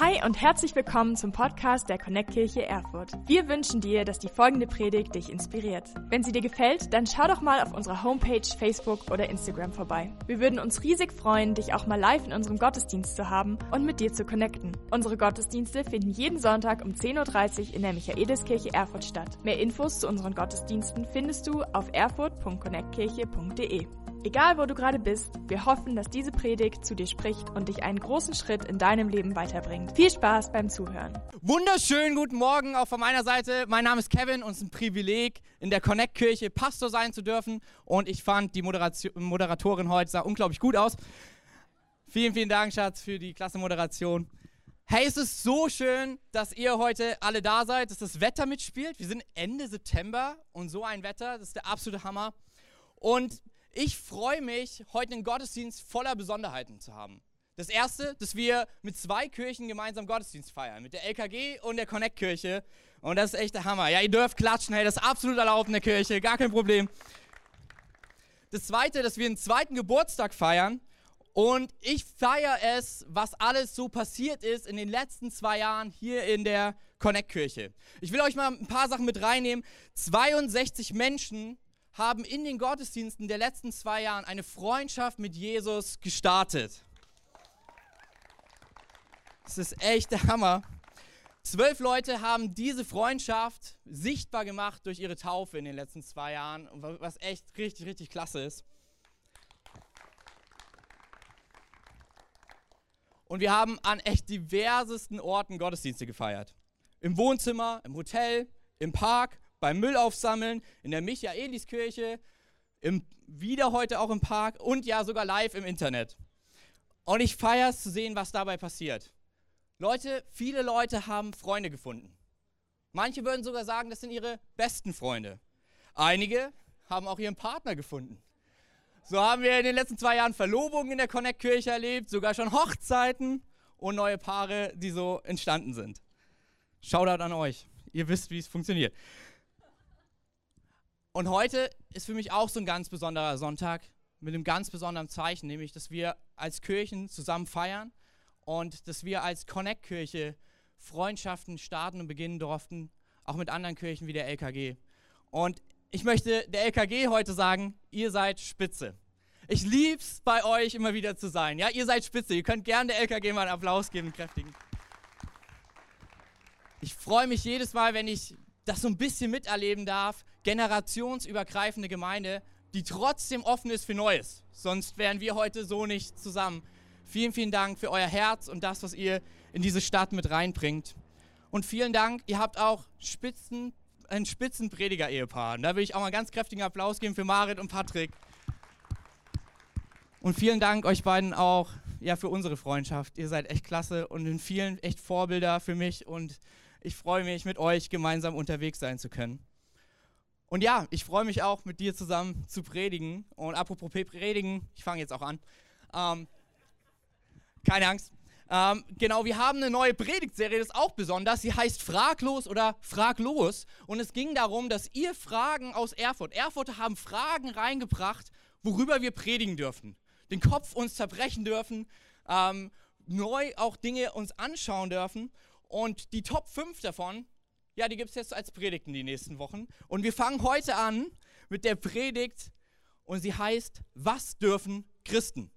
Hi und herzlich willkommen zum Podcast der Connect Kirche Erfurt. Wir wünschen dir, dass die folgende Predigt dich inspiriert. Wenn sie dir gefällt, dann schau doch mal auf unserer Homepage, Facebook oder Instagram vorbei. Wir würden uns riesig freuen, dich auch mal live in unserem Gottesdienst zu haben und mit dir zu connecten. Unsere Gottesdienste finden jeden Sonntag um 10.30 Uhr in der Michaeliskirche Erfurt statt. Mehr Infos zu unseren Gottesdiensten findest du auf erfurt.connectkirche.de. Egal, wo du gerade bist, wir hoffen, dass diese Predigt zu dir spricht und dich einen großen Schritt in deinem Leben weiterbringt. Viel Spaß beim Zuhören. Wunderschönen guten Morgen auch von meiner Seite. Mein Name ist Kevin und es ist ein Privileg, in der Connect-Kirche Pastor sein zu dürfen. Und ich fand, die Moderation, Moderatorin heute sah unglaublich gut aus. Vielen, vielen Dank, Schatz, für die klasse Moderation. Hey, es ist so schön, dass ihr heute alle da seid, dass das Wetter mitspielt. Wir sind Ende September und so ein Wetter, das ist der absolute Hammer. Und ich freue mich, heute einen Gottesdienst voller Besonderheiten zu haben. Das erste, dass wir mit zwei Kirchen gemeinsam Gottesdienst feiern, mit der LKG und der Connect-Kirche. Und das ist echt der Hammer. Ja, ihr dürft klatschen, hey, das ist absolut erlaubt in der Kirche, gar kein Problem. Das zweite, dass wir einen zweiten Geburtstag feiern. Und ich feiere es, was alles so passiert ist in den letzten zwei Jahren hier in der Connect-Kirche. Ich will euch mal ein paar Sachen mit reinnehmen. 62 Menschen haben in den Gottesdiensten der letzten zwei Jahren eine Freundschaft mit Jesus gestartet. Das ist echt der Hammer. Zwölf Leute haben diese Freundschaft sichtbar gemacht durch ihre Taufe in den letzten zwei Jahren, was echt richtig, richtig klasse ist. Und wir haben an echt diversesten Orten Gottesdienste gefeiert. Im Wohnzimmer, im Hotel, im Park, beim Müll aufsammeln, in der Michaeliskirche, im, wieder heute auch im Park und ja sogar live im Internet. Und ich feiere es zu sehen, was dabei passiert. Leute, viele Leute haben Freunde gefunden. Manche würden sogar sagen, das sind ihre besten Freunde. Einige haben auch ihren Partner gefunden. So haben wir in den letzten zwei Jahren Verlobungen in der Connect-Kirche erlebt, sogar schon Hochzeiten und neue Paare, die so entstanden sind. Shoutout an euch. Ihr wisst, wie es funktioniert. Und heute ist für mich auch so ein ganz besonderer Sonntag mit einem ganz besonderen Zeichen, nämlich, dass wir als Kirchen zusammen feiern und dass wir als Connect-Kirche Freundschaften starten und beginnen durften, auch mit anderen Kirchen wie der LKG. Und ich möchte der LKG heute sagen, ihr seid Spitze. Ich lieb's bei euch immer wieder zu sein. Ja, ihr seid Spitze. Ihr könnt gerne der LKG mal einen Applaus geben, einen kräftigen. Ich freue mich jedes Mal, wenn ich das so ein bisschen miterleben darf, generationsübergreifende Gemeinde, die trotzdem offen ist für Neues. Sonst wären wir heute so nicht zusammen. Vielen, vielen Dank für euer Herz und das, was ihr in diese Stadt mit reinbringt. Und vielen Dank, ihr habt auch Spitzen, ein Spitzenprediger-Ehepaar. Da will ich auch mal einen ganz kräftigen Applaus geben für Marit und Patrick. Und vielen Dank euch beiden auch ja, für unsere Freundschaft. Ihr seid echt klasse und in vielen echt Vorbilder für mich und ich freue mich, mit euch gemeinsam unterwegs sein zu können. Und ja, ich freue mich auch, mit dir zusammen zu predigen. Und apropos predigen, ich fange jetzt auch an. Ähm, keine Angst. Ähm, genau, wir haben eine neue Predigtserie, das ist auch besonders. Sie heißt Fraglos oder Fraglos. Und es ging darum, dass ihr Fragen aus Erfurt, Erfurter haben Fragen reingebracht, worüber wir predigen dürfen. Den Kopf uns zerbrechen dürfen, ähm, neu auch Dinge uns anschauen dürfen. Und die Top 5 davon, ja, die gibt es jetzt als Predigten die nächsten Wochen. Und wir fangen heute an mit der Predigt und sie heißt, was dürfen Christen?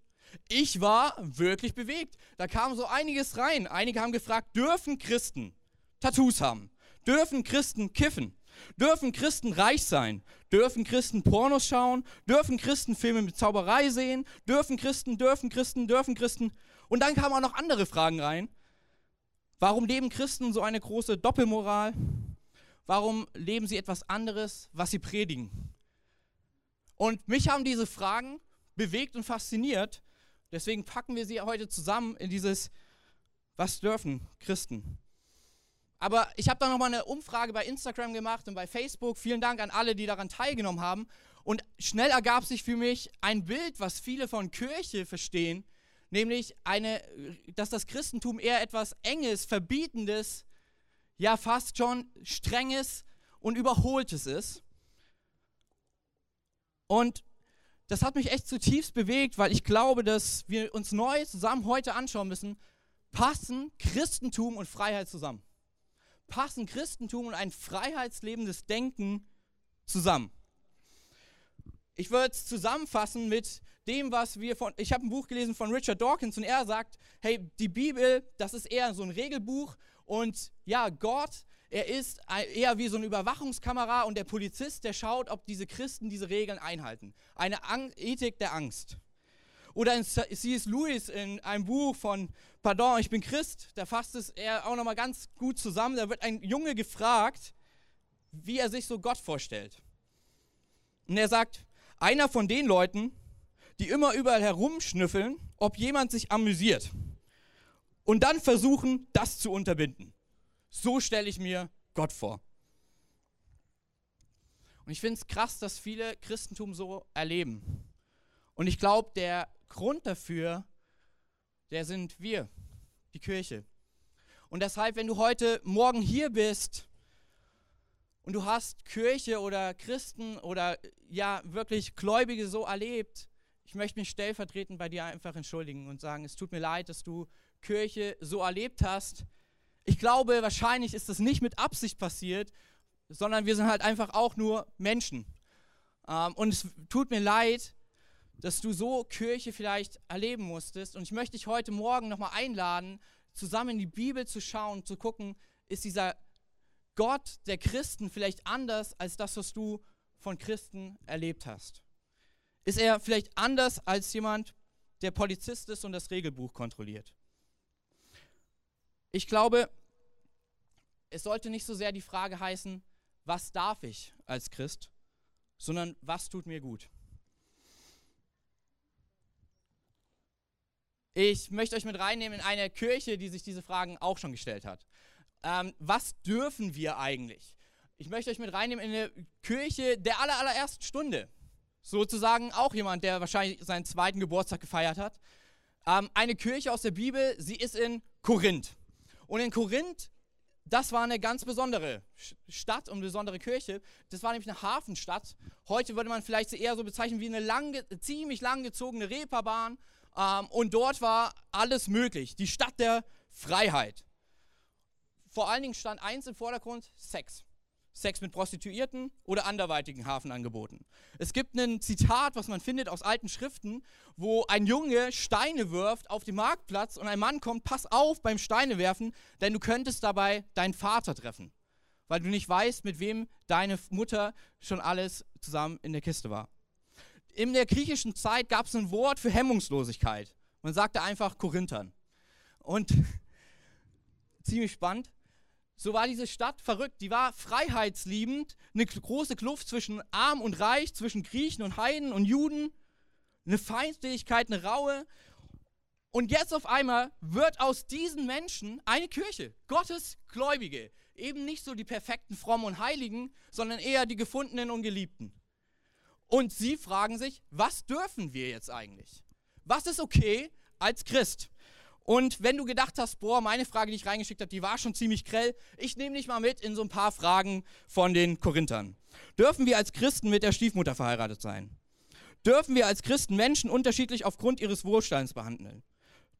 Ich war wirklich bewegt. Da kam so einiges rein. Einige haben gefragt, dürfen Christen Tattoos haben? Dürfen Christen kiffen? Dürfen Christen reich sein? Dürfen Christen Pornos schauen? Dürfen Christen Filme mit Zauberei sehen? Dürfen Christen, dürfen Christen, dürfen Christen? Und dann kamen auch noch andere Fragen rein. Warum leben Christen so eine große Doppelmoral? Warum leben sie etwas anderes, was sie predigen? Und mich haben diese Fragen bewegt und fasziniert. Deswegen packen wir sie heute zusammen in dieses Was dürfen Christen? Aber ich habe da nochmal eine Umfrage bei Instagram gemacht und bei Facebook. Vielen Dank an alle, die daran teilgenommen haben. Und schnell ergab sich für mich ein Bild, was viele von Kirche verstehen, nämlich eine, dass das Christentum eher etwas Enges, Verbietendes, ja fast schon Strenges und Überholtes ist. Und das hat mich echt zutiefst bewegt, weil ich glaube, dass wir uns neu zusammen heute anschauen müssen, passen Christentum und Freiheit zusammen? Passen Christentum und ein freiheitslebendes Denken zusammen? Ich würde es zusammenfassen mit dem, was wir von, ich habe ein Buch gelesen von Richard Dawkins und er sagt, hey, die Bibel, das ist eher so ein Regelbuch und ja, Gott, er ist eher wie so eine Überwachungskamera und der Polizist, der schaut, ob diese Christen diese Regeln einhalten. Eine Ang Ethik der Angst. Oder in C.S. Lewis in einem Buch von Pardon, ich bin Christ, da fasst es er auch nochmal ganz gut zusammen. Da wird ein Junge gefragt, wie er sich so Gott vorstellt. Und er sagt, einer von den Leuten, die immer überall herumschnüffeln, ob jemand sich amüsiert. Und dann versuchen, das zu unterbinden. So stelle ich mir Gott vor. Und ich finde es krass, dass viele Christentum so erleben. Und ich glaube, der Grund dafür, der sind wir, die Kirche. Und deshalb, wenn du heute Morgen hier bist und du hast Kirche oder Christen oder ja wirklich Gläubige so erlebt, ich möchte mich stellvertretend bei dir einfach entschuldigen und sagen, es tut mir leid, dass du Kirche so erlebt hast. Ich glaube, wahrscheinlich ist das nicht mit Absicht passiert, sondern wir sind halt einfach auch nur Menschen. Ähm, und es tut mir leid, dass du so Kirche vielleicht erleben musstest. Und ich möchte dich heute Morgen nochmal einladen, zusammen in die Bibel zu schauen, zu gucken, ist dieser Gott der Christen vielleicht anders als das, was du von Christen erlebt hast? Ist er vielleicht anders als jemand, der Polizist ist und das Regelbuch kontrolliert? Ich glaube, es sollte nicht so sehr die Frage heißen, was darf ich als Christ, sondern was tut mir gut. Ich möchte euch mit reinnehmen in eine Kirche, die sich diese Fragen auch schon gestellt hat ähm, was dürfen wir eigentlich? Ich möchte euch mit reinnehmen in eine Kirche der aller, allerersten Stunde. Sozusagen auch jemand, der wahrscheinlich seinen zweiten Geburtstag gefeiert hat. Ähm, eine Kirche aus der Bibel, sie ist in Korinth. Und in Korinth, das war eine ganz besondere Stadt und besondere Kirche. Das war nämlich eine Hafenstadt. Heute würde man vielleicht eher so bezeichnen wie eine lang, ziemlich langgezogene Reeperbahn. Ähm, und dort war alles möglich. Die Stadt der Freiheit. Vor allen Dingen stand eins im Vordergrund, Sex. Sex mit Prostituierten oder anderweitigen Hafenangeboten. Es gibt ein Zitat, was man findet aus alten Schriften, wo ein Junge Steine wirft auf dem Marktplatz und ein Mann kommt, pass auf beim Steinewerfen, denn du könntest dabei deinen Vater treffen, weil du nicht weißt, mit wem deine Mutter schon alles zusammen in der Kiste war. In der griechischen Zeit gab es ein Wort für Hemmungslosigkeit. Man sagte einfach Korinthern. Und ziemlich spannend. So war diese Stadt verrückt. Die war freiheitsliebend. Eine große Kluft zwischen Arm und Reich, zwischen Griechen und Heiden und Juden. Eine Feindseligkeit, eine Raue. Und jetzt auf einmal wird aus diesen Menschen eine Kirche. Gottes Gläubige. Eben nicht so die perfekten Frommen und Heiligen, sondern eher die Gefundenen und Geliebten. Und sie fragen sich, was dürfen wir jetzt eigentlich? Was ist okay als Christ? Und wenn du gedacht hast, boah, meine Frage, die ich reingeschickt habe, die war schon ziemlich grell, ich nehme dich mal mit in so ein paar Fragen von den Korinthern. Dürfen wir als Christen mit der Stiefmutter verheiratet sein? Dürfen wir als Christen Menschen unterschiedlich aufgrund ihres Wohlstands behandeln?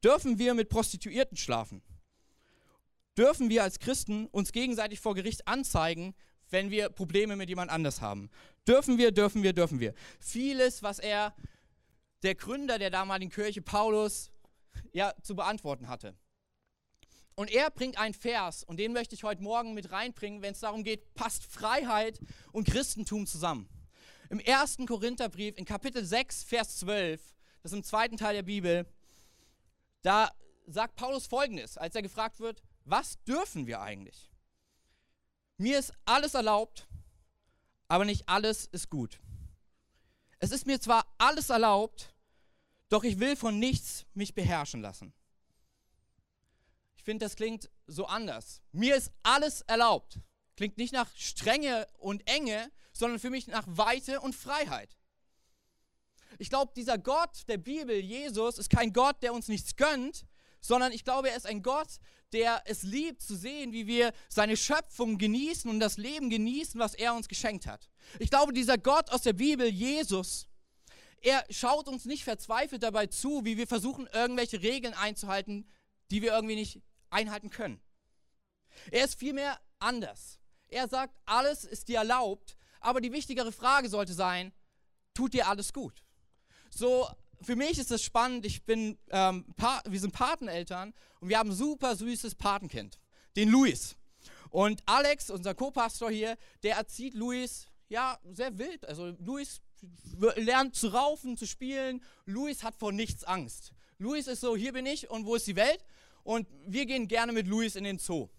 Dürfen wir mit Prostituierten schlafen? Dürfen wir als Christen uns gegenseitig vor Gericht anzeigen, wenn wir Probleme mit jemand anders haben? Dürfen wir, dürfen wir, dürfen wir. Vieles, was er, der Gründer der damaligen Kirche, Paulus, ja, zu beantworten hatte. Und er bringt einen Vers, und den möchte ich heute Morgen mit reinbringen, wenn es darum geht, passt Freiheit und Christentum zusammen. Im ersten Korintherbrief, in Kapitel 6, Vers 12, das ist im zweiten Teil der Bibel, da sagt Paulus folgendes, als er gefragt wird, was dürfen wir eigentlich? Mir ist alles erlaubt, aber nicht alles ist gut. Es ist mir zwar alles erlaubt, doch ich will von nichts mich beherrschen lassen. Ich finde, das klingt so anders. Mir ist alles erlaubt. Klingt nicht nach Strenge und Enge, sondern für mich nach Weite und Freiheit. Ich glaube, dieser Gott der Bibel, Jesus, ist kein Gott, der uns nichts gönnt, sondern ich glaube, er ist ein Gott, der es liebt zu sehen, wie wir seine Schöpfung genießen und das Leben genießen, was er uns geschenkt hat. Ich glaube, dieser Gott aus der Bibel, Jesus, er schaut uns nicht verzweifelt dabei zu, wie wir versuchen, irgendwelche Regeln einzuhalten, die wir irgendwie nicht einhalten können. Er ist vielmehr anders. Er sagt, alles ist dir erlaubt, aber die wichtigere Frage sollte sein, tut dir alles gut? So, für mich ist das spannend. Ich bin, ähm, wir sind Pateneltern und wir haben ein super süßes Patenkind, den Luis. Und Alex, unser Co-Pastor hier, der erzieht Luis, ja, sehr wild. Also Luis lernt zu raufen, zu spielen. Luis hat vor nichts Angst. Luis ist so, hier bin ich und wo ist die Welt? Und wir gehen gerne mit Luis in den Zoo.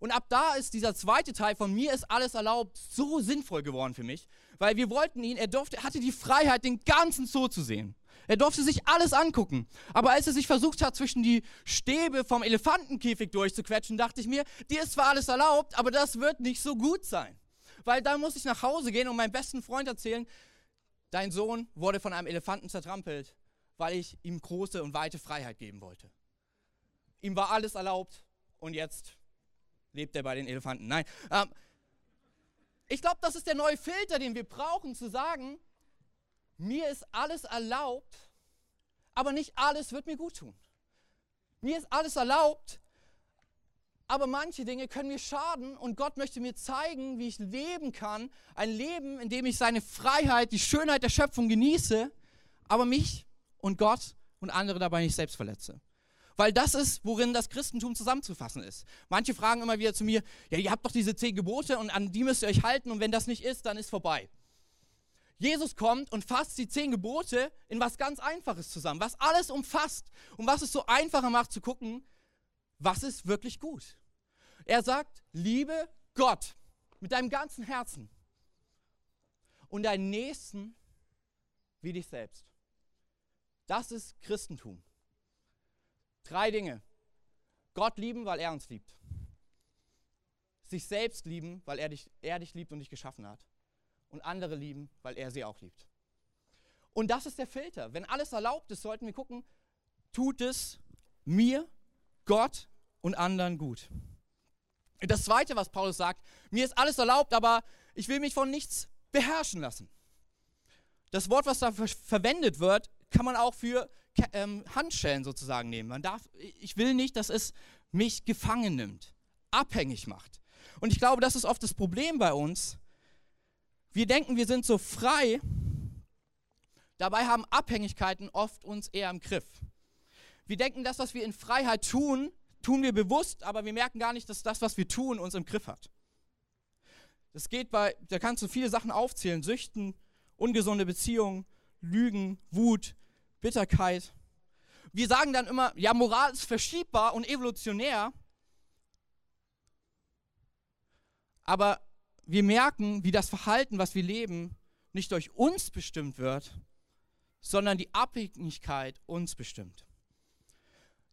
Und ab da ist dieser zweite Teil von mir ist alles erlaubt so sinnvoll geworden für mich, weil wir wollten ihn, er durfte, hatte die Freiheit, den ganzen Zoo zu sehen. Er durfte sich alles angucken. Aber als er sich versucht hat, zwischen die Stäbe vom Elefantenkäfig durchzuquetschen, dachte ich mir, dir ist zwar alles erlaubt, aber das wird nicht so gut sein. Weil dann muss ich nach Hause gehen und meinem besten Freund erzählen, dein Sohn wurde von einem Elefanten zertrampelt, weil ich ihm große und weite Freiheit geben wollte. Ihm war alles erlaubt und jetzt lebt er bei den Elefanten. Nein. Ähm, ich glaube, das ist der neue Filter, den wir brauchen, zu sagen, mir ist alles erlaubt, aber nicht alles wird mir gut tun. Mir ist alles erlaubt, aber manche Dinge können mir schaden und Gott möchte mir zeigen, wie ich leben kann. Ein Leben, in dem ich seine Freiheit, die Schönheit der Schöpfung genieße, aber mich und Gott und andere dabei nicht selbst verletze. Weil das ist, worin das Christentum zusammenzufassen ist. Manche fragen immer wieder zu mir, ja, ihr habt doch diese zehn Gebote und an die müsst ihr euch halten und wenn das nicht ist, dann ist vorbei. Jesus kommt und fasst die zehn Gebote in was ganz Einfaches zusammen, was alles umfasst und was es so einfacher macht zu gucken, was ist wirklich gut. Er sagt, liebe Gott mit deinem ganzen Herzen und deinen Nächsten wie dich selbst. Das ist Christentum. Drei Dinge. Gott lieben, weil er uns liebt. Sich selbst lieben, weil er dich, er dich liebt und dich geschaffen hat und andere lieben, weil er sie auch liebt. Und das ist der Filter. Wenn alles erlaubt ist, sollten wir gucken, tut es mir, Gott und anderen gut. Das Zweite, was Paulus sagt, mir ist alles erlaubt, aber ich will mich von nichts beherrschen lassen. Das Wort, was da verwendet wird, kann man auch für ähm, Handschellen sozusagen nehmen. Man darf, ich will nicht, dass es mich gefangen nimmt, abhängig macht. Und ich glaube, das ist oft das Problem bei uns, wir denken, wir sind so frei, dabei haben Abhängigkeiten oft uns eher im Griff. Wir denken, das, was wir in Freiheit tun, tun wir bewusst, aber wir merken gar nicht, dass das, was wir tun, uns im Griff hat. Das geht bei, da kannst du viele Sachen aufzählen: Süchten, ungesunde Beziehungen, Lügen, Wut, Bitterkeit. Wir sagen dann immer, ja, Moral ist verschiebbar und evolutionär. Aber wir merken, wie das Verhalten, was wir leben, nicht durch uns bestimmt wird, sondern die Abhängigkeit uns bestimmt.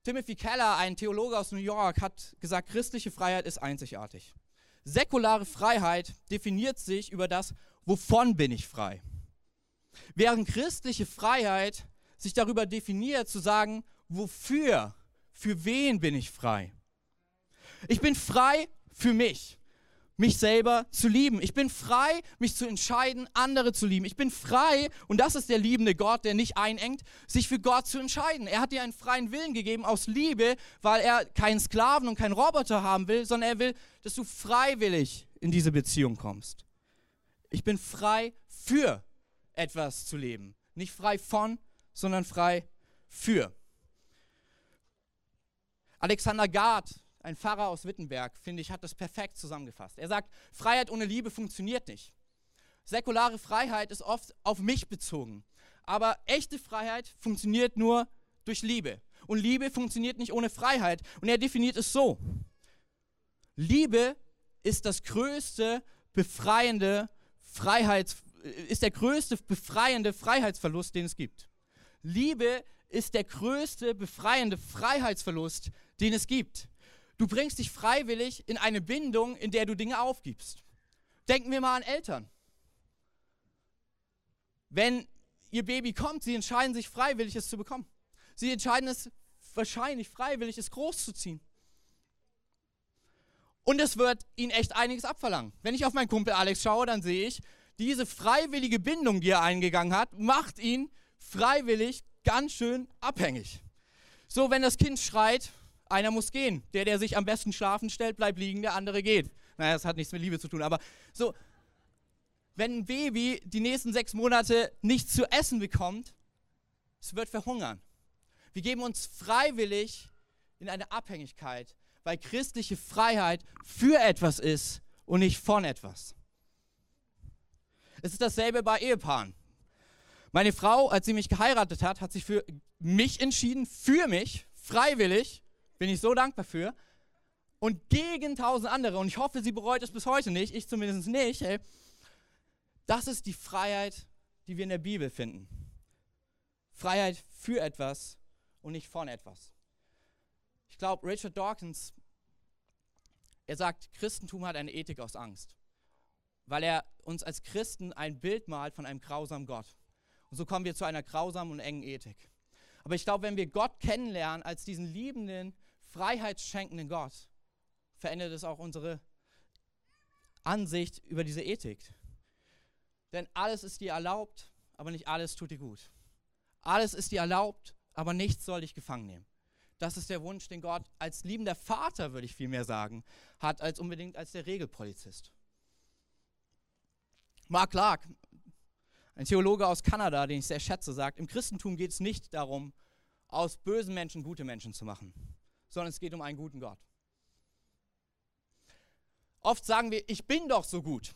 Timothy Keller, ein Theologe aus New York, hat gesagt, christliche Freiheit ist einzigartig. Säkulare Freiheit definiert sich über das, wovon bin ich frei. Während christliche Freiheit sich darüber definiert, zu sagen, wofür, für wen bin ich frei. Ich bin frei für mich mich selber zu lieben. Ich bin frei, mich zu entscheiden, andere zu lieben. Ich bin frei, und das ist der liebende Gott, der nicht einengt, sich für Gott zu entscheiden. Er hat dir einen freien Willen gegeben aus Liebe, weil er keinen Sklaven und keinen Roboter haben will, sondern er will, dass du freiwillig in diese Beziehung kommst. Ich bin frei für etwas zu leben. Nicht frei von, sondern frei für. Alexander Gard ein Pfarrer aus Wittenberg, finde ich, hat das perfekt zusammengefasst. Er sagt, Freiheit ohne Liebe funktioniert nicht. Säkulare Freiheit ist oft auf mich bezogen. Aber echte Freiheit funktioniert nur durch Liebe. Und Liebe funktioniert nicht ohne Freiheit. Und er definiert es so. Liebe ist das größte befreiende Freiheits, ist der größte befreiende Freiheitsverlust, den es gibt. Liebe ist der größte befreiende Freiheitsverlust, den es gibt. Du bringst dich freiwillig in eine Bindung, in der du Dinge aufgibst. Denken wir mal an Eltern. Wenn ihr Baby kommt, sie entscheiden sich freiwillig, es zu bekommen. Sie entscheiden es wahrscheinlich freiwillig, es großzuziehen. Und es wird ihnen echt einiges abverlangen. Wenn ich auf meinen Kumpel Alex schaue, dann sehe ich, diese freiwillige Bindung, die er eingegangen hat, macht ihn freiwillig ganz schön abhängig. So, wenn das Kind schreit, einer muss gehen. Der, der sich am besten schlafen stellt, bleibt liegen, der andere geht. Naja, das hat nichts mit Liebe zu tun, aber so, wenn ein Baby die nächsten sechs Monate nichts zu essen bekommt, es wird verhungern. Wir geben uns freiwillig in eine Abhängigkeit, weil christliche Freiheit für etwas ist und nicht von etwas. Es ist dasselbe bei Ehepaaren. Meine Frau, als sie mich geheiratet hat, hat sich für mich entschieden, für mich, freiwillig, bin ich so dankbar für, und gegen tausend andere, und ich hoffe, sie bereut es bis heute nicht, ich zumindest nicht, ey, das ist die Freiheit, die wir in der Bibel finden. Freiheit für etwas und nicht von etwas. Ich glaube, Richard Dawkins, er sagt, Christentum hat eine Ethik aus Angst, weil er uns als Christen ein Bild malt von einem grausamen Gott. Und so kommen wir zu einer grausamen und engen Ethik. Aber ich glaube, wenn wir Gott kennenlernen als diesen liebenden, freiheitsschenkenden Gott, verändert es auch unsere Ansicht über diese Ethik. Denn alles ist dir erlaubt, aber nicht alles tut dir gut. Alles ist dir erlaubt, aber nichts soll dich gefangen nehmen. Das ist der Wunsch, den Gott als liebender Vater, würde ich vielmehr sagen, hat, als unbedingt als der Regelpolizist. Mark Clark, ein Theologe aus Kanada, den ich sehr schätze, sagt, im Christentum geht es nicht darum, aus bösen Menschen gute Menschen zu machen, sondern es geht um einen guten Gott. Oft sagen wir, ich bin doch so gut.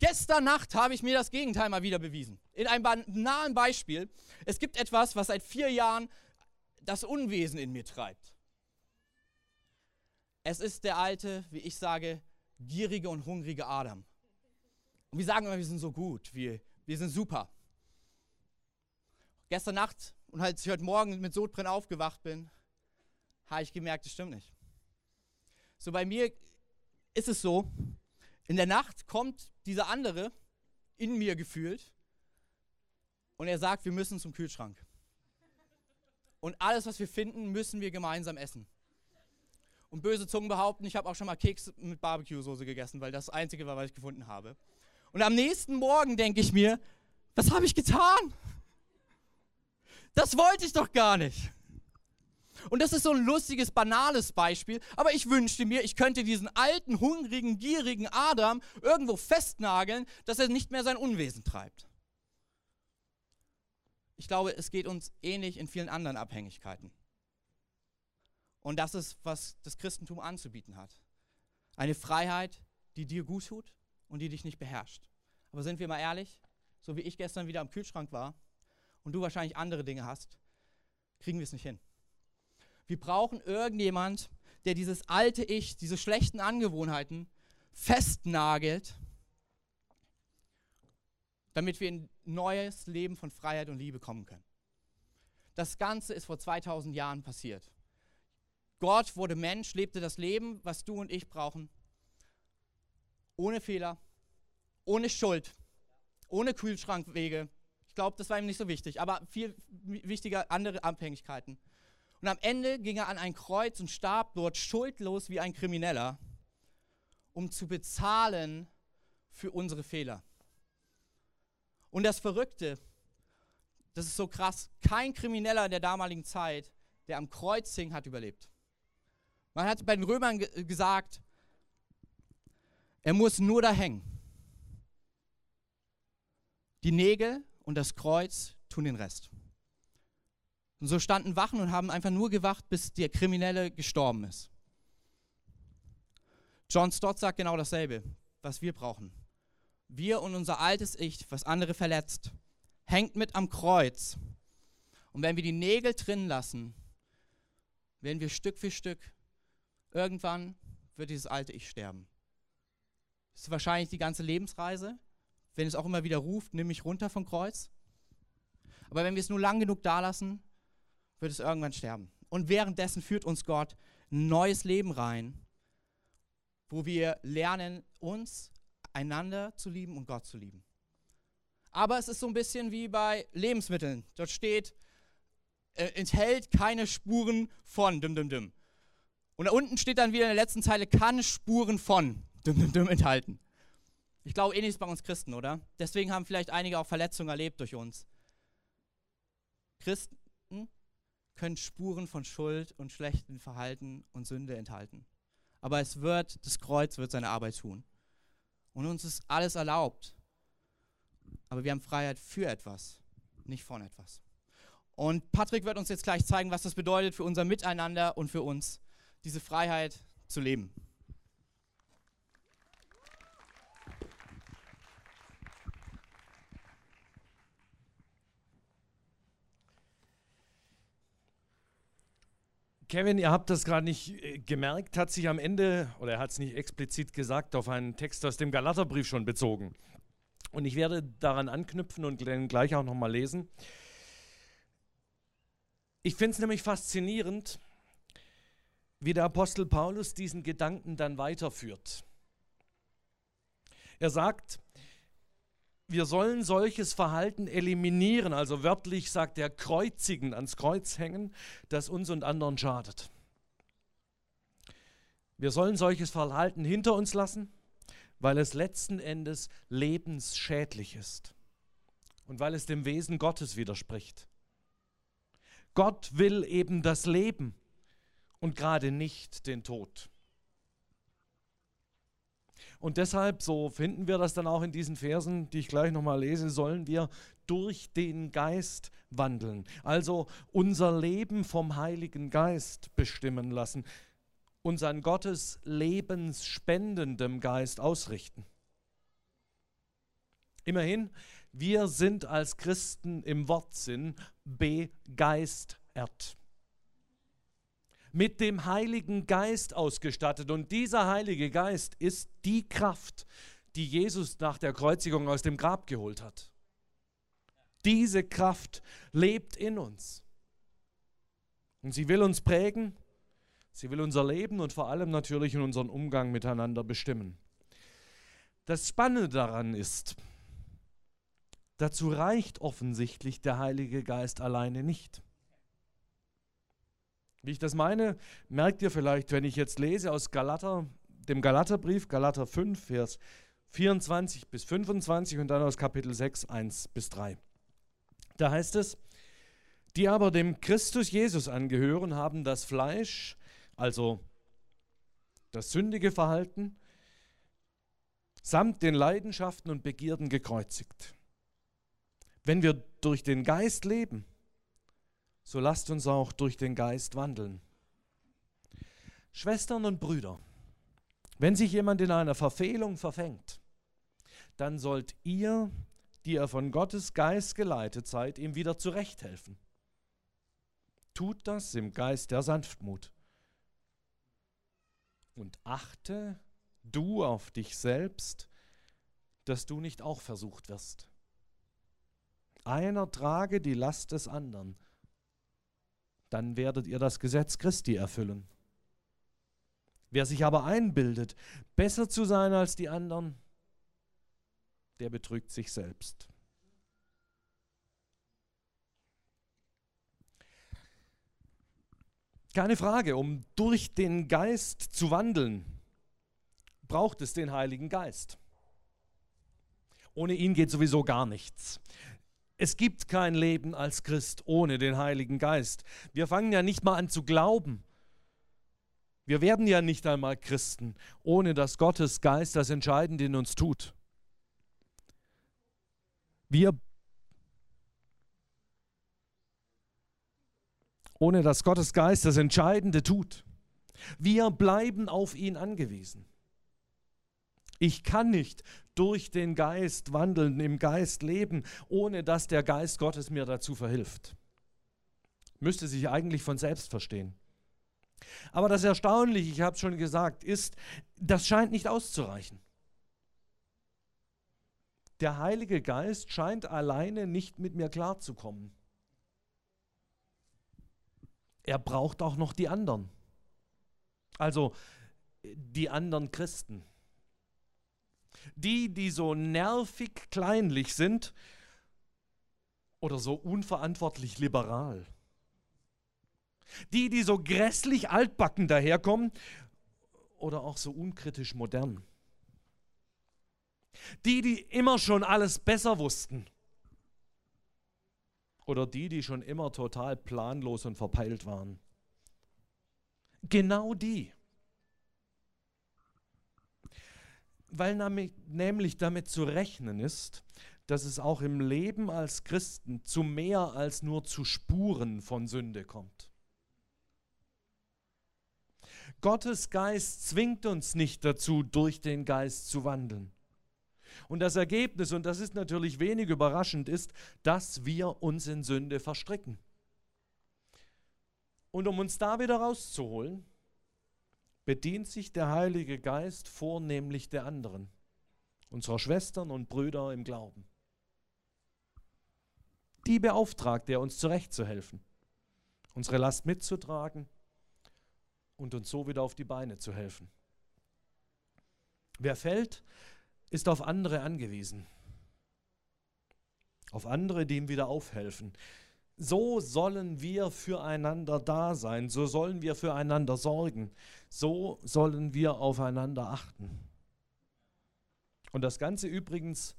Gestern Nacht habe ich mir das Gegenteil mal wieder bewiesen. In einem banalen Beispiel. Es gibt etwas, was seit vier Jahren das Unwesen in mir treibt. Es ist der alte, wie ich sage, gierige und hungrige Adam. Und wir sagen immer, wir sind so gut, wir, wir sind super. Gestern Nacht und als ich heute Morgen mit Sodbrennen aufgewacht bin, habe ich gemerkt, das stimmt nicht. So bei mir ist es so, in der Nacht kommt dieser andere in mir gefühlt und er sagt, wir müssen zum Kühlschrank. Und alles, was wir finden, müssen wir gemeinsam essen. Und böse Zungen behaupten, ich habe auch schon mal Keks mit Barbecue-Soße gegessen, weil das das Einzige war, was ich gefunden habe. Und am nächsten Morgen denke ich mir, was habe ich getan? Das wollte ich doch gar nicht. Und das ist so ein lustiges, banales Beispiel, aber ich wünschte mir, ich könnte diesen alten, hungrigen, gierigen Adam irgendwo festnageln, dass er nicht mehr sein Unwesen treibt. Ich glaube, es geht uns ähnlich in vielen anderen Abhängigkeiten. Und das ist, was das Christentum anzubieten hat. Eine Freiheit, die dir gut tut und die dich nicht beherrscht. Aber sind wir mal ehrlich, so wie ich gestern wieder am Kühlschrank war und du wahrscheinlich andere Dinge hast, kriegen wir es nicht hin. Wir brauchen irgendjemand, der dieses alte Ich, diese schlechten Angewohnheiten festnagelt, damit wir in ein neues Leben von Freiheit und Liebe kommen können. Das Ganze ist vor 2000 Jahren passiert. Gott wurde Mensch, lebte das Leben, was du und ich brauchen, ohne Fehler, ohne Schuld, ohne Kühlschrankwege. Ich glaube, das war ihm nicht so wichtig, aber viel wichtiger andere Abhängigkeiten. Und am Ende ging er an ein Kreuz und starb dort schuldlos wie ein Krimineller, um zu bezahlen für unsere Fehler. Und das Verrückte, das ist so krass, kein Krimineller der damaligen Zeit, der am Kreuz hing, hat überlebt. Man hat bei den Römern gesagt, er muss nur da hängen. Die Nägel und das Kreuz tun den Rest. Und so standen Wachen und haben einfach nur gewacht, bis der Kriminelle gestorben ist. John Stott sagt genau dasselbe, was wir brauchen. Wir und unser altes Ich, was andere verletzt, hängt mit am Kreuz. Und wenn wir die Nägel drin lassen, werden wir Stück für Stück, irgendwann wird dieses alte Ich sterben. Das ist wahrscheinlich die ganze Lebensreise. Wenn es auch immer wieder ruft, nimm mich runter vom Kreuz. Aber wenn wir es nur lang genug da lassen, wird es irgendwann sterben. Und währenddessen führt uns Gott ein neues Leben rein, wo wir lernen, uns, einander zu lieben und Gott zu lieben. Aber es ist so ein bisschen wie bei Lebensmitteln. Dort steht, äh, enthält keine Spuren von, düm, düm, düm. Und da unten steht dann wieder in der letzten Zeile, kann Spuren von, düm, düm, düm enthalten. Ich glaube, ähnlich bei uns Christen, oder? Deswegen haben vielleicht einige auch Verletzungen erlebt durch uns. Christen können Spuren von Schuld und schlechten Verhalten und Sünde enthalten. Aber es wird, das Kreuz wird seine Arbeit tun. Und uns ist alles erlaubt. Aber wir haben Freiheit für etwas, nicht von etwas. Und Patrick wird uns jetzt gleich zeigen, was das bedeutet für unser Miteinander und für uns, diese Freiheit zu leben. Kevin, ihr habt das gerade nicht äh, gemerkt, hat sich am Ende, oder er hat es nicht explizit gesagt, auf einen Text aus dem Galaterbrief schon bezogen. Und ich werde daran anknüpfen und gleich auch nochmal lesen. Ich finde es nämlich faszinierend, wie der Apostel Paulus diesen Gedanken dann weiterführt. Er sagt, wir sollen solches Verhalten eliminieren, also wörtlich sagt er kreuzigen, ans Kreuz hängen, das uns und anderen schadet. Wir sollen solches Verhalten hinter uns lassen, weil es letzten Endes lebensschädlich ist und weil es dem Wesen Gottes widerspricht. Gott will eben das Leben und gerade nicht den Tod. Und deshalb, so finden wir das dann auch in diesen Versen, die ich gleich nochmal lese, sollen wir durch den Geist wandeln. Also unser Leben vom Heiligen Geist bestimmen lassen, uns an Gottes lebensspendendem Geist ausrichten. Immerhin, wir sind als Christen im Wortsinn begeistert mit dem Heiligen Geist ausgestattet. Und dieser Heilige Geist ist die Kraft, die Jesus nach der Kreuzigung aus dem Grab geholt hat. Diese Kraft lebt in uns. Und sie will uns prägen, sie will unser Leben und vor allem natürlich in unseren Umgang miteinander bestimmen. Das Spannende daran ist, dazu reicht offensichtlich der Heilige Geist alleine nicht. Wie ich das meine, merkt ihr vielleicht, wenn ich jetzt lese aus Galater, dem Galaterbrief, Galater 5, Vers 24 bis 25 und dann aus Kapitel 6, 1 bis 3. Da heißt es, die aber dem Christus Jesus angehören, haben das Fleisch, also das sündige Verhalten, samt den Leidenschaften und Begierden gekreuzigt. Wenn wir durch den Geist leben, so lasst uns auch durch den Geist wandeln. Schwestern und Brüder, wenn sich jemand in einer Verfehlung verfängt, dann sollt ihr, die ihr von Gottes Geist geleitet seid, ihm wieder zurechthelfen. Tut das im Geist der Sanftmut. Und achte du auf dich selbst, dass du nicht auch versucht wirst. Einer trage die Last des anderen dann werdet ihr das Gesetz Christi erfüllen. Wer sich aber einbildet, besser zu sein als die anderen, der betrügt sich selbst. Keine Frage, um durch den Geist zu wandeln, braucht es den Heiligen Geist. Ohne ihn geht sowieso gar nichts. Es gibt kein Leben als Christ ohne den Heiligen Geist. Wir fangen ja nicht mal an zu glauben. Wir werden ja nicht einmal Christen, ohne dass Gottes Geist das Entscheidende in uns tut. Wir ohne dass Gottes Geist das Entscheidende tut. Wir bleiben auf ihn angewiesen. Ich kann nicht durch den Geist wandeln, im Geist leben, ohne dass der Geist Gottes mir dazu verhilft. Müsste sich eigentlich von selbst verstehen. Aber das Erstaunliche, ich habe es schon gesagt, ist, das scheint nicht auszureichen. Der Heilige Geist scheint alleine nicht mit mir klarzukommen. Er braucht auch noch die anderen. Also die anderen Christen. Die, die so nervig kleinlich sind oder so unverantwortlich liberal. Die, die so grässlich altbacken daherkommen oder auch so unkritisch modern. Die, die immer schon alles besser wussten Oder die, die schon immer total planlos und verpeilt waren? Genau die. Weil nämlich damit zu rechnen ist, dass es auch im Leben als Christen zu mehr als nur zu Spuren von Sünde kommt. Gottes Geist zwingt uns nicht dazu, durch den Geist zu wandeln. Und das Ergebnis, und das ist natürlich wenig überraschend, ist, dass wir uns in Sünde verstricken. Und um uns da wieder rauszuholen, bedient sich der Heilige Geist vornehmlich der anderen, unserer Schwestern und Brüder im Glauben. Die beauftragt er, uns zurechtzuhelfen, unsere Last mitzutragen und uns so wieder auf die Beine zu helfen. Wer fällt, ist auf andere angewiesen. Auf andere, die ihm wieder aufhelfen. So sollen wir füreinander da sein, so sollen wir füreinander sorgen, so sollen wir aufeinander achten. Und das Ganze übrigens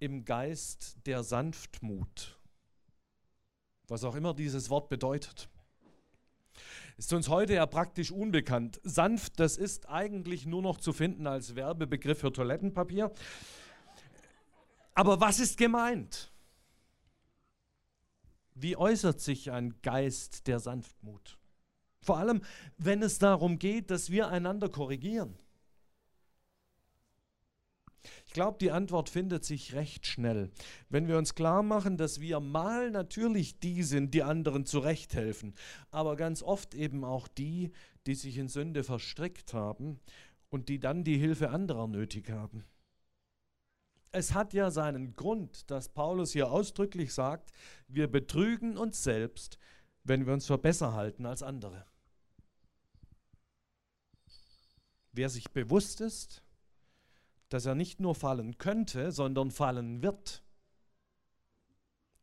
im Geist der Sanftmut, was auch immer dieses Wort bedeutet. Ist uns heute ja praktisch unbekannt. Sanft, das ist eigentlich nur noch zu finden als Werbebegriff für Toilettenpapier. Aber was ist gemeint? Wie äußert sich ein Geist der Sanftmut? Vor allem, wenn es darum geht, dass wir einander korrigieren. Ich glaube, die Antwort findet sich recht schnell. Wenn wir uns klar machen, dass wir mal natürlich die sind, die anderen zurechthelfen, aber ganz oft eben auch die, die sich in Sünde verstrickt haben und die dann die Hilfe anderer nötig haben. Es hat ja seinen Grund, dass Paulus hier ausdrücklich sagt, wir betrügen uns selbst, wenn wir uns für besser halten als andere. Wer sich bewusst ist, dass er nicht nur fallen könnte, sondern fallen wird,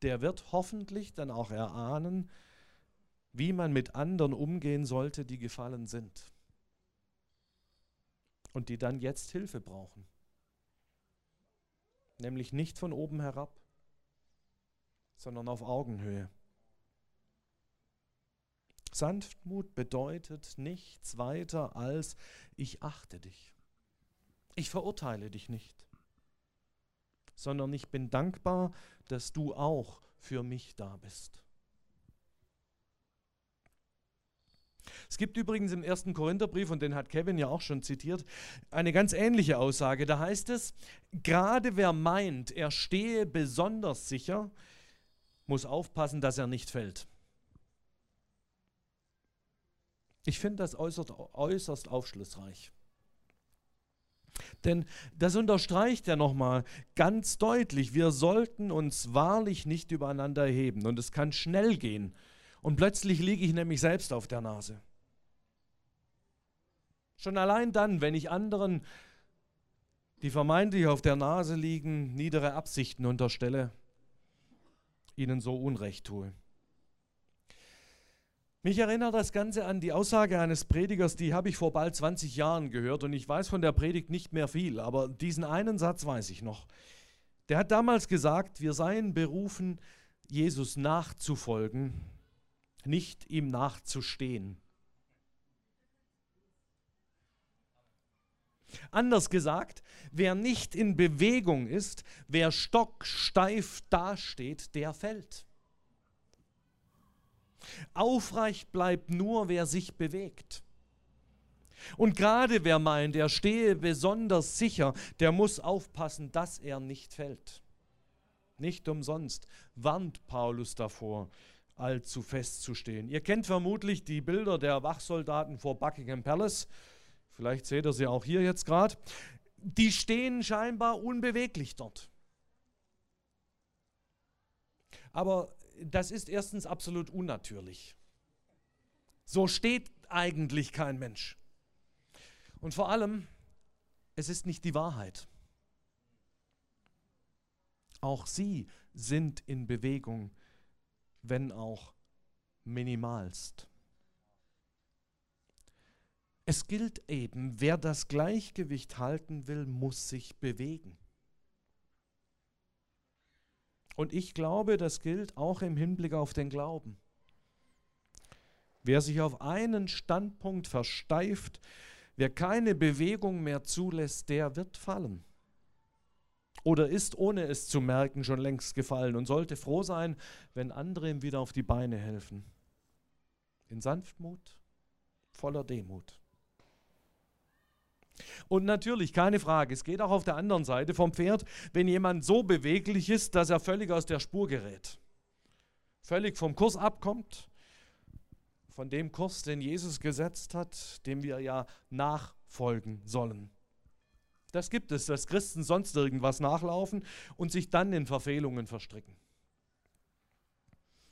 der wird hoffentlich dann auch erahnen, wie man mit anderen umgehen sollte, die gefallen sind und die dann jetzt Hilfe brauchen. Nämlich nicht von oben herab, sondern auf Augenhöhe. Sanftmut bedeutet nichts weiter als ich achte dich. Ich verurteile dich nicht, sondern ich bin dankbar, dass du auch für mich da bist. Es gibt übrigens im ersten Korintherbrief, und den hat Kevin ja auch schon zitiert, eine ganz ähnliche Aussage. Da heißt es, gerade wer meint, er stehe besonders sicher, muss aufpassen, dass er nicht fällt. Ich finde das äußerst, äußerst aufschlussreich. Denn das unterstreicht ja nochmal ganz deutlich, wir sollten uns wahrlich nicht übereinander erheben. Und es kann schnell gehen. Und plötzlich liege ich nämlich selbst auf der Nase. Schon allein dann, wenn ich anderen, die vermeintlich auf der Nase liegen, niedere Absichten unterstelle, ihnen so Unrecht tue. Mich erinnert das Ganze an die Aussage eines Predigers, die habe ich vor bald 20 Jahren gehört und ich weiß von der Predigt nicht mehr viel, aber diesen einen Satz weiß ich noch. Der hat damals gesagt, wir seien berufen, Jesus nachzufolgen, nicht ihm nachzustehen. Anders gesagt, wer nicht in Bewegung ist, wer stocksteif dasteht, der fällt. Aufrecht bleibt nur, wer sich bewegt. Und gerade wer meint, er stehe besonders sicher, der muss aufpassen, dass er nicht fällt. Nicht umsonst warnt Paulus davor, allzu fest zu stehen. Ihr kennt vermutlich die Bilder der Wachsoldaten vor Buckingham Palace. Vielleicht seht ihr sie auch hier jetzt gerade. Die stehen scheinbar unbeweglich dort. Aber das ist erstens absolut unnatürlich. So steht eigentlich kein Mensch. Und vor allem, es ist nicht die Wahrheit. Auch sie sind in Bewegung, wenn auch minimalst. Es gilt eben, wer das Gleichgewicht halten will, muss sich bewegen. Und ich glaube, das gilt auch im Hinblick auf den Glauben. Wer sich auf einen Standpunkt versteift, wer keine Bewegung mehr zulässt, der wird fallen. Oder ist, ohne es zu merken, schon längst gefallen und sollte froh sein, wenn andere ihm wieder auf die Beine helfen. In Sanftmut, voller Demut. Und natürlich, keine Frage, es geht auch auf der anderen Seite vom Pferd, wenn jemand so beweglich ist, dass er völlig aus der Spur gerät. Völlig vom Kurs abkommt, von dem Kurs, den Jesus gesetzt hat, dem wir ja nachfolgen sollen. Das gibt es, dass Christen sonst irgendwas nachlaufen und sich dann in Verfehlungen verstricken.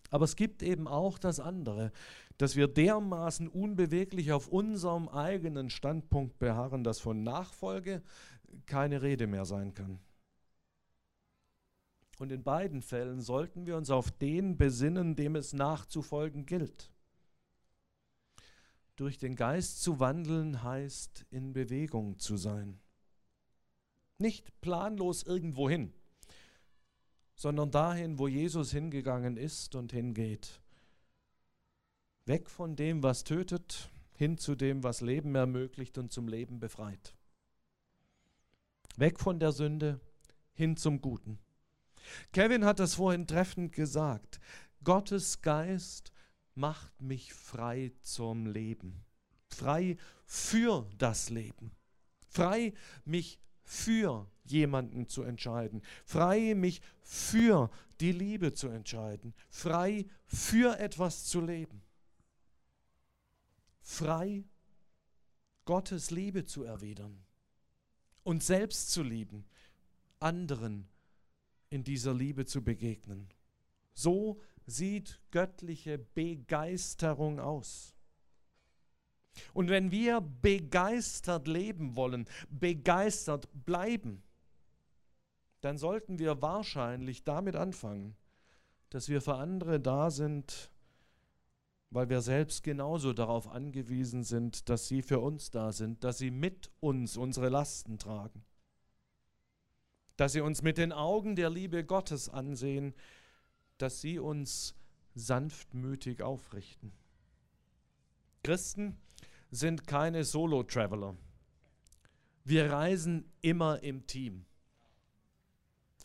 Aber es gibt eben auch das andere, dass wir dermaßen unbeweglich auf unserem eigenen Standpunkt beharren, dass von Nachfolge keine Rede mehr sein kann. Und in beiden Fällen sollten wir uns auf den besinnen, dem es nachzufolgen gilt. Durch den Geist zu wandeln heißt, in Bewegung zu sein. Nicht planlos irgendwo hin sondern dahin, wo Jesus hingegangen ist und hingeht. Weg von dem, was tötet, hin zu dem, was Leben ermöglicht und zum Leben befreit. Weg von der Sünde, hin zum Guten. Kevin hat das vorhin treffend gesagt. Gottes Geist macht mich frei zum Leben. Frei für das Leben. Frei, mich für jemanden zu entscheiden, frei mich für die Liebe zu entscheiden, frei für etwas zu leben, frei Gottes Liebe zu erwidern und selbst zu lieben, anderen in dieser Liebe zu begegnen. So sieht göttliche Begeisterung aus. Und wenn wir begeistert leben wollen, begeistert bleiben, dann sollten wir wahrscheinlich damit anfangen, dass wir für andere da sind, weil wir selbst genauso darauf angewiesen sind, dass sie für uns da sind, dass sie mit uns unsere Lasten tragen, dass sie uns mit den Augen der Liebe Gottes ansehen, dass sie uns sanftmütig aufrichten. Christen sind keine Solo-Traveler. Wir reisen immer im Team.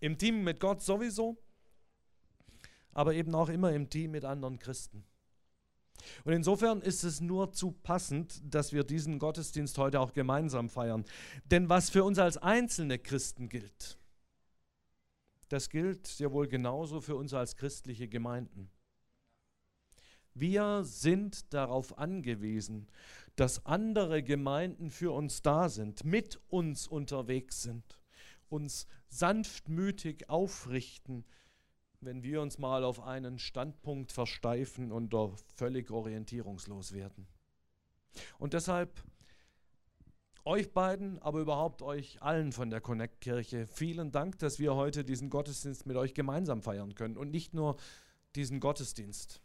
Im Team mit Gott sowieso, aber eben auch immer im Team mit anderen Christen. Und insofern ist es nur zu passend, dass wir diesen Gottesdienst heute auch gemeinsam feiern. Denn was für uns als einzelne Christen gilt, das gilt ja wohl genauso für uns als christliche Gemeinden. Wir sind darauf angewiesen, dass andere Gemeinden für uns da sind, mit uns unterwegs sind uns sanftmütig aufrichten, wenn wir uns mal auf einen Standpunkt versteifen und dort völlig orientierungslos werden. Und deshalb euch beiden, aber überhaupt euch allen von der Connect-Kirche, vielen Dank, dass wir heute diesen Gottesdienst mit euch gemeinsam feiern können und nicht nur diesen Gottesdienst.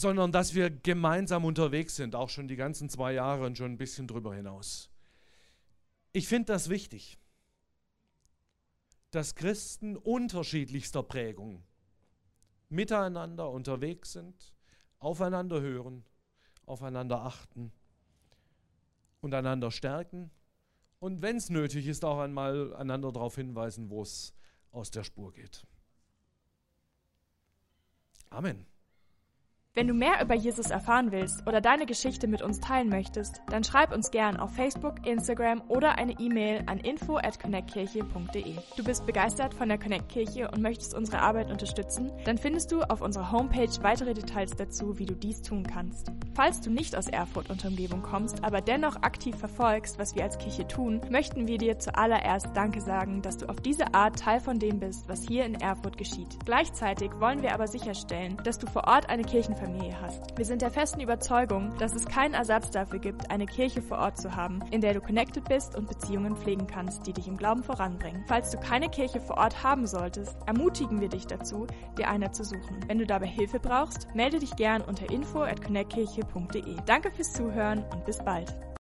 Sondern dass wir gemeinsam unterwegs sind, auch schon die ganzen zwei Jahre und schon ein bisschen drüber hinaus. Ich finde das wichtig, dass Christen unterschiedlichster Prägung miteinander unterwegs sind, aufeinander hören, aufeinander achten und einander stärken und wenn es nötig ist, auch einmal einander darauf hinweisen, wo es aus der Spur geht. Amen. Wenn du mehr über Jesus erfahren willst oder deine Geschichte mit uns teilen möchtest, dann schreib uns gern auf Facebook, Instagram oder eine E-Mail an info at connectkirche.de. Du bist begeistert von der Connect Kirche und möchtest unsere Arbeit unterstützen? Dann findest du auf unserer Homepage weitere Details dazu, wie du dies tun kannst. Falls du nicht aus Erfurt und Umgebung kommst, aber dennoch aktiv verfolgst, was wir als Kirche tun, möchten wir dir zuallererst Danke sagen, dass du auf diese Art Teil von dem bist, was hier in Erfurt geschieht. Gleichzeitig wollen wir aber sicherstellen, dass du vor Ort eine Kirchenfamilie Familie hast. Wir sind der festen Überzeugung, dass es keinen Ersatz dafür gibt, eine Kirche vor Ort zu haben, in der du connected bist und Beziehungen pflegen kannst, die dich im Glauben voranbringen. Falls du keine Kirche vor Ort haben solltest, ermutigen wir dich dazu, dir eine zu suchen. Wenn du dabei Hilfe brauchst, melde dich gern unter info at connectkirche.de. Danke fürs Zuhören und bis bald.